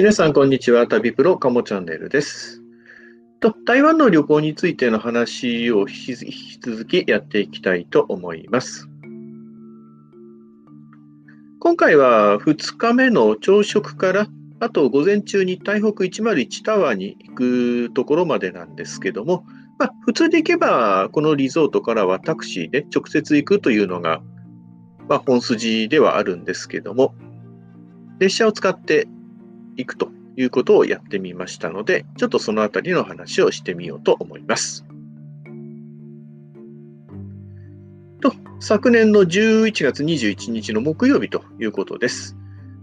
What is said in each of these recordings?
皆さん、こんにちは。旅プロカモチャンネルです。と台湾の旅行についての話を引き続きやっていきたいと思います。今回は2日目の朝食から、あと午前中に台北101タワーに行くところまでなんですけども、まあ、普通に行けば、このリゾートからはタクシーで直接行くというのが、まあ、本筋ではあるんですけども、列車を使って行くということをやってみましたので、ちょっとそのあたりの話をしてみようと思います。と、昨年の11月21日の木曜日ということです。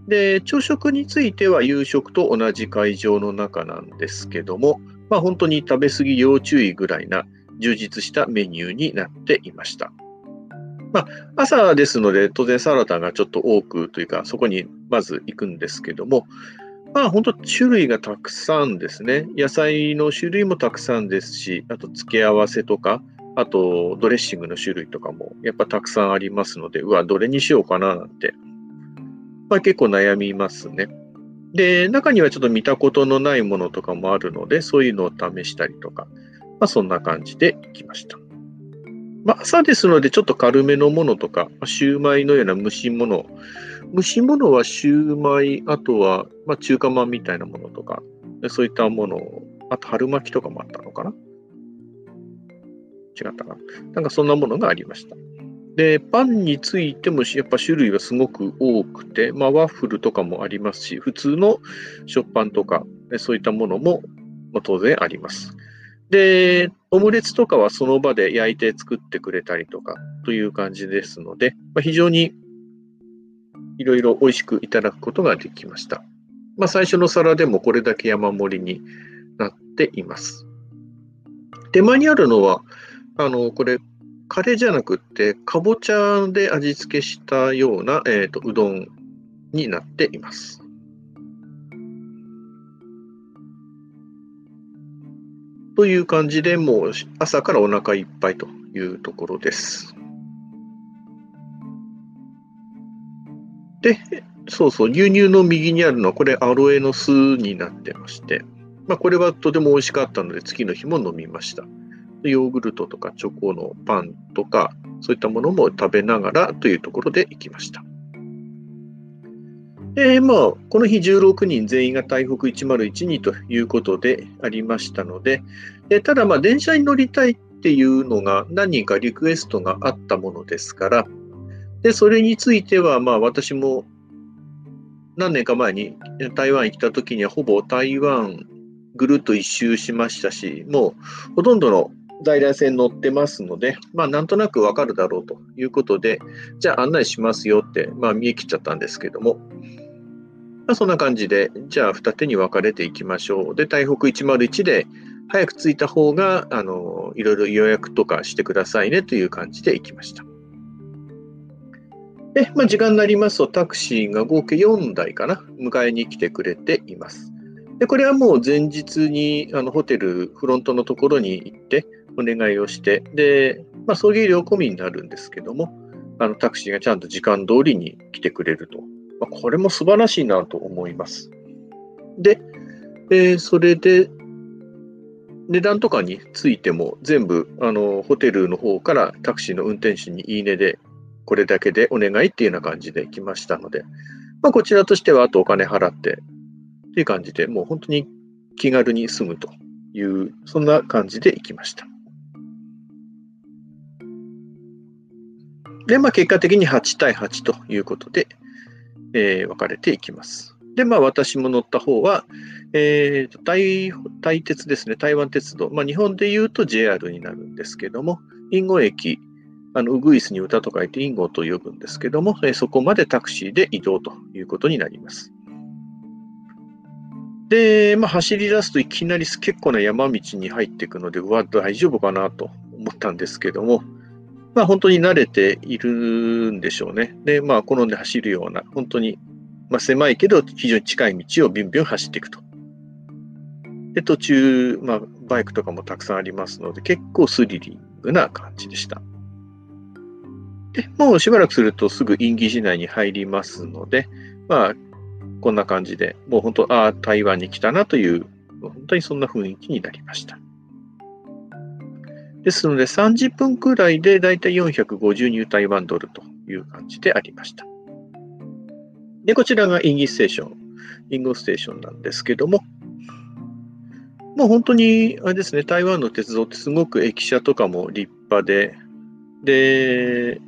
で、朝食については夕食と同じ会場の中なんですけども、まあ本当に食べ過ぎ要注意ぐらいな充実したメニューになっていました。まあ、朝ですので当然サラダがちょっと多くというかそこにまず行くんですけども、まあ本当種類がたくさんですね。野菜の種類もたくさんですし、あと付け合わせとか、あとドレッシングの種類とかもやっぱたくさんありますので、うわ、どれにしようかななんて、まあ結構悩みますね。で、中にはちょっと見たことのないものとかもあるので、そういうのを試したりとか、まあそんな感じで行きました。まあ朝ですのでちょっと軽めのものとか、シューマイのような蒸し物蒸し物はシューマイ、あとは、まあ、中華まんみたいなものとか、そういったものを、あと春巻きとかもあったのかな？違ったかな？なんかそんなものがありました。で、パンについてもやっぱ種類がすごく多くて、まあ、ワッフルとかもありますし、普通の食パンとか、そういったものも当然あります。で、オムレツとかはその場で焼いて作ってくれたりとかという感じですので、まあ、非常にいろいろ美味しくいただくことができました。まあ、最初の皿でもこれだけ山盛りになっています。手前にあるのは、あの、これ、カレーじゃなくて、かぼちゃで味付けしたような、えーと、うどんになっています。という感じで、もう朝からお腹いっぱいというところです。で、そうそう、牛乳の右にあるのは、これ、アロエの巣になってまして、まあ、これはとても美味しかったので、次の日も飲みました。ヨーグルトとかチョコのパンとか、そういったものも食べながらというところで行きました。で、まあ、この日16人全員が台北101にということでありましたので、でただ、まあ、電車に乗りたいっていうのが何人かリクエストがあったものですから、で、それについては、まあ私も何年か前に台湾に来た時にはほぼ台湾ぐるっと一周しましたし、もうほとんどの在来線乗ってますので、まあなんとなくわかるだろうということで、じゃあ案内しますよって、まあ見え切っちゃったんですけども、まあそんな感じで、じゃあ二手に分かれていきましょう。で、台北101で早く着いた方が、あの、いろいろ予約とかしてくださいねという感じで行きました。で、まあ、時間になりますとタクシーが合計4台かな、迎えに来てくれています。で、これはもう前日にあのホテルフロントのところに行ってお願いをして、で、まあ、送迎料込みになるんですけども、あのタクシーがちゃんと時間通りに来てくれると。まあ、これも素晴らしいなと思います。で、えー、それで、値段とかについても全部あのホテルの方からタクシーの運転手にいいねでこれだけでお願いっていうような感じで来ましたので、まあ、こちらとしてはあとお金払ってっていう感じで、もう本当に気軽に済むという、そんな感じで行きました。で、まあ、結果的に8対8ということで、えー、分かれていきます。で、まあ、私も乗った方は、えー、台台鉄ですね、台湾鉄道、まあ、日本でいうと JR になるんですけども、インゴ駅あの、ウグイスに歌と書いてインゴと呼ぶんですけども、えそこまでタクシーで移動ということになります。で、まあ、走り出すといきなり結構な山道に入っていくので、うわ、大丈夫かなと思ったんですけども、まあ、本当に慣れているんでしょうね。で、まあ、好んで走るような、本当に、まあ、狭いけど非常に近い道をビュンビュン走っていくと。で、途中、まあ、バイクとかもたくさんありますので、結構スリリングな感じでした。で、もうしばらくするとすぐインギ市内に入りますので、まあ、こんな感じで、もう本当、ああ、台湾に来たなという、本当にそんな雰囲気になりました。ですので、30分くらいでだいたい450ニュータイワンドルという感じでありました。で、こちらがインギステーション、インゴステーションなんですけども、もう本当に、あれですね、台湾の鉄道ってすごく駅舎とかも立派で、で、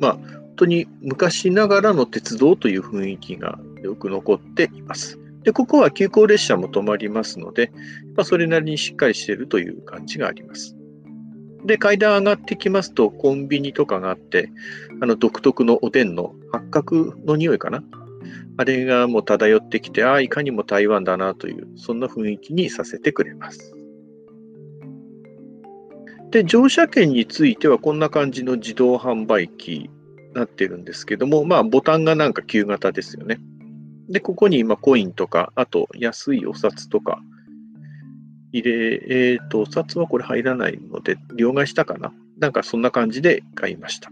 まあ、本当に昔ながらの鉄道という雰囲気がよく残っています。で、ここは急行列車も止まりますので、まあ、それなりにしっかりしているという感じがあります。で、階段上がってきますと、コンビニとかがあって、あの独特のおでんの八角の匂いかな。あれがもう漂ってきて、ああ、いかにも台湾だなという、そんな雰囲気にさせてくれます。で、乗車券についてはこんな感じの自動販売機になってるんですけども、まあ、ボタンがなんか旧型ですよね。で、ここに今コインとか、あと安いお札とか入れ、えっ、ー、と、お札はこれ入らないので、両替したかな？なんかそんな感じで買いました。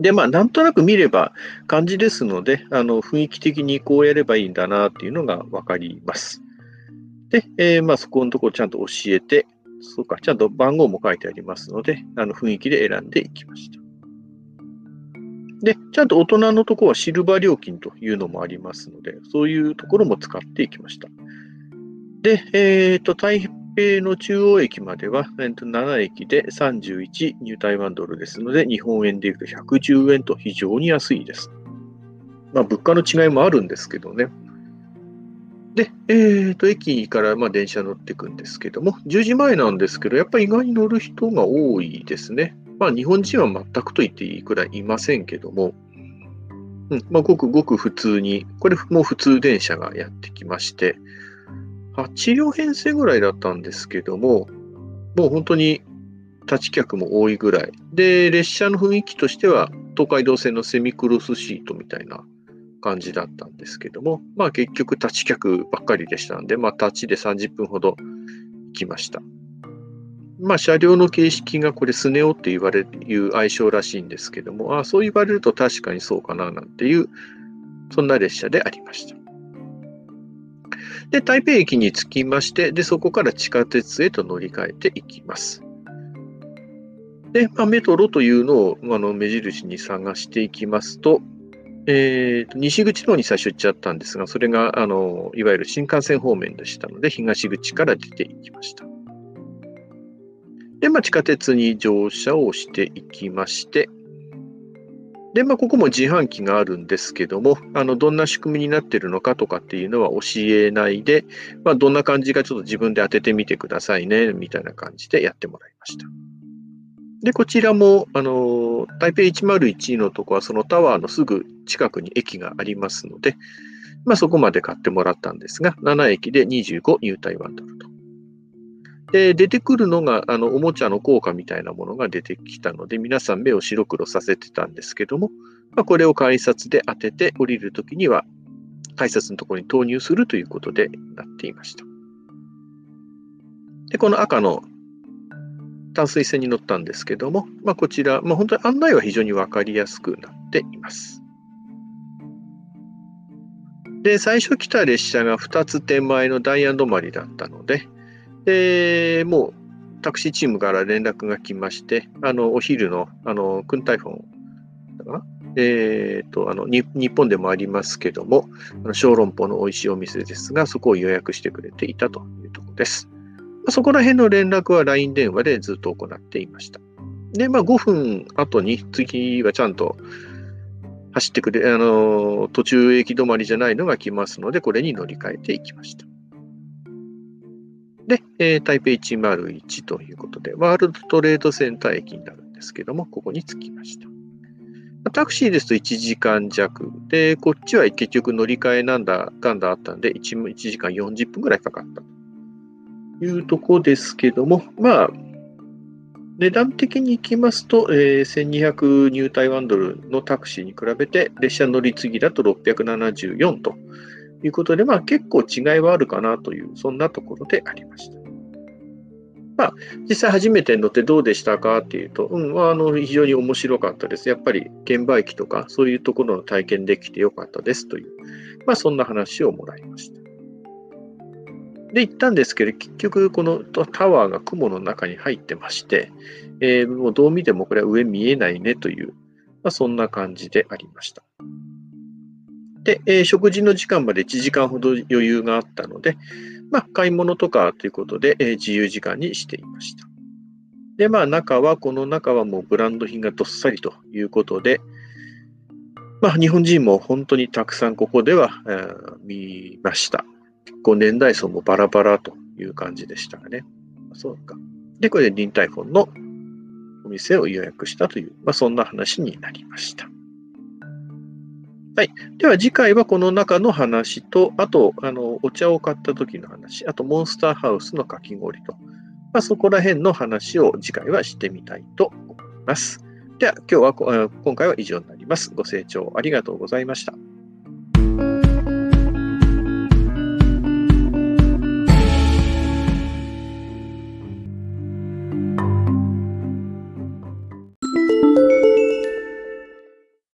で、まあ、なんとなく見れば感じですので、あの、雰囲気的にこうやればいいんだなっていうのがわかります。で、えー、まあ、そこのところちゃんと教えて、そうか、ちゃんと番号も書いてありますので、あの、雰囲気で選んでいきました。で、ちゃんと大人のところはシルバー料金というのもありますので、そういうところも使っていきました。で、えっ、ー、と、台北の中央駅までは、えー、と7駅で31ニュータイワンドルですので、日本円でいうと110円と非常に安いです。まあ、物価の違いもあるんですけどね。で、えっ、ー、と、駅からまあ電車乗っていくんですけども、10時前なんですけど、やっぱり意外に乗る人が多いですね。まあ、日本人は全くと言っていいくらいいませんけども、うんまあ、ごくごく普通に、これも普通電車がやってきまして、8両編成ぐらいだったんですけども、もう本当に立ち客も多いぐらい。で、列車の雰囲気としては、東海道線のセミクロスシートみたいな感じだったんですけども、まあ結局立ち客ばっかりでしたんで、まあ立ちで30分ほど行きました。まあ車両の形式がこれスネ夫って言われる、いう愛称らしいんですけども、あそう言われると確かにそうかななんていう、そんな列車でありました。で、台北駅に着きまして、で、そこから地下鉄へと乗り換えていきます。で、まあ、メトロというのをあの目印に探していきますと、えー、西口の方に最初行っちゃったんですが、それがあのいわゆる新幹線方面でしたので、東口から出ていきました。で、まあ、地下鉄に乗車をしていきまして、で、まあ、ここも自販機があるんですけども、あの、どんな仕組みになってるのかとかっていうのは教えないで、まあ、どんな感じかちょっと自分で当ててみてくださいね、みたいな感じでやってもらいました。で、こちらも、あの、台北101のとこはそのタワーのすぐ近くに駅がありますので、まあ、そこまで買ってもらったんですが、7駅で25ニュータイワンドルと。で、出てくるのが、あの、おもちゃの効果みたいなものが出てきたので、皆さん目を白黒させてたんですけども、まあ、これを改札で当てて降りるときには、改札のところに投入するということでなっていました。で、この赤の淡水線に乗ったんですけども、まあ、こちら、まあ、本当に案内は非常にわかりやすくなっています。で、最初来た列車が2つ手前のダイヤ止まりだったので、で、もうタクシーチームから連絡が来まして、あの、お昼の、あの、クンタイフォンだかな？え、ー、と、あの、日本でもありますけども、あの小籠包の美味しいお店ですが、そこを予約してくれていたというところです。そこら辺の連絡は LINE 電話でずっと行っていました。で、まあ5分後に次はちゃんと走ってくれ、あの、途中駅止まりじゃないのが来ますので、これに乗り換えていきました。で、えー、台北101ということで、ワールドトレードセンター駅になるんですけども、ここに着きました。タクシーですと1時間弱。で、こっちは結局乗り換えなんだかんだあったんで1、1時間40分ぐらいかかったいうとこですけども、まあ、値段的にいきますと、えー、1200ニュータイワンドルのタクシーに比べて、列車乗り継ぎだと674ということで、まあ結構違いはあるかなという、そんなところでありました。まあ、実際初めて乗ってどうでしたかっていうと、うん、あの非常に面白かったです。やっぱり券売機とかそういうところの体験できてよかったですという、まあ、そんな話をもらいました。で、行ったんですけど、結局このタワーが雲の中に入ってまして、えー、もうどう見てもこれは上見えないねという、まあ、そんな感じでありました。で、えー、食事の時間まで1時間ほど余裕があったので、まあ、買い物とかということで、えー、自由時間にしていました。で、まあ、中は、この中はもうブランド品がどっさりということで、まあ、日本人も本当にたくさんここでは、えー、見ました。結構年代層もバラバラという感じでしたがね。そうか。で、これで臨海フォンのお店を予約したという、まあ、そんな話になりました。はい。では次回はこの中の話と、あと、あの、お茶を買った時の話、あと、モンスターハウスのかき氷と、まあ、そこら辺の話を次回はしてみたいと思います。では、今日は、今回は以上になります。ご清聴ありがとうございました。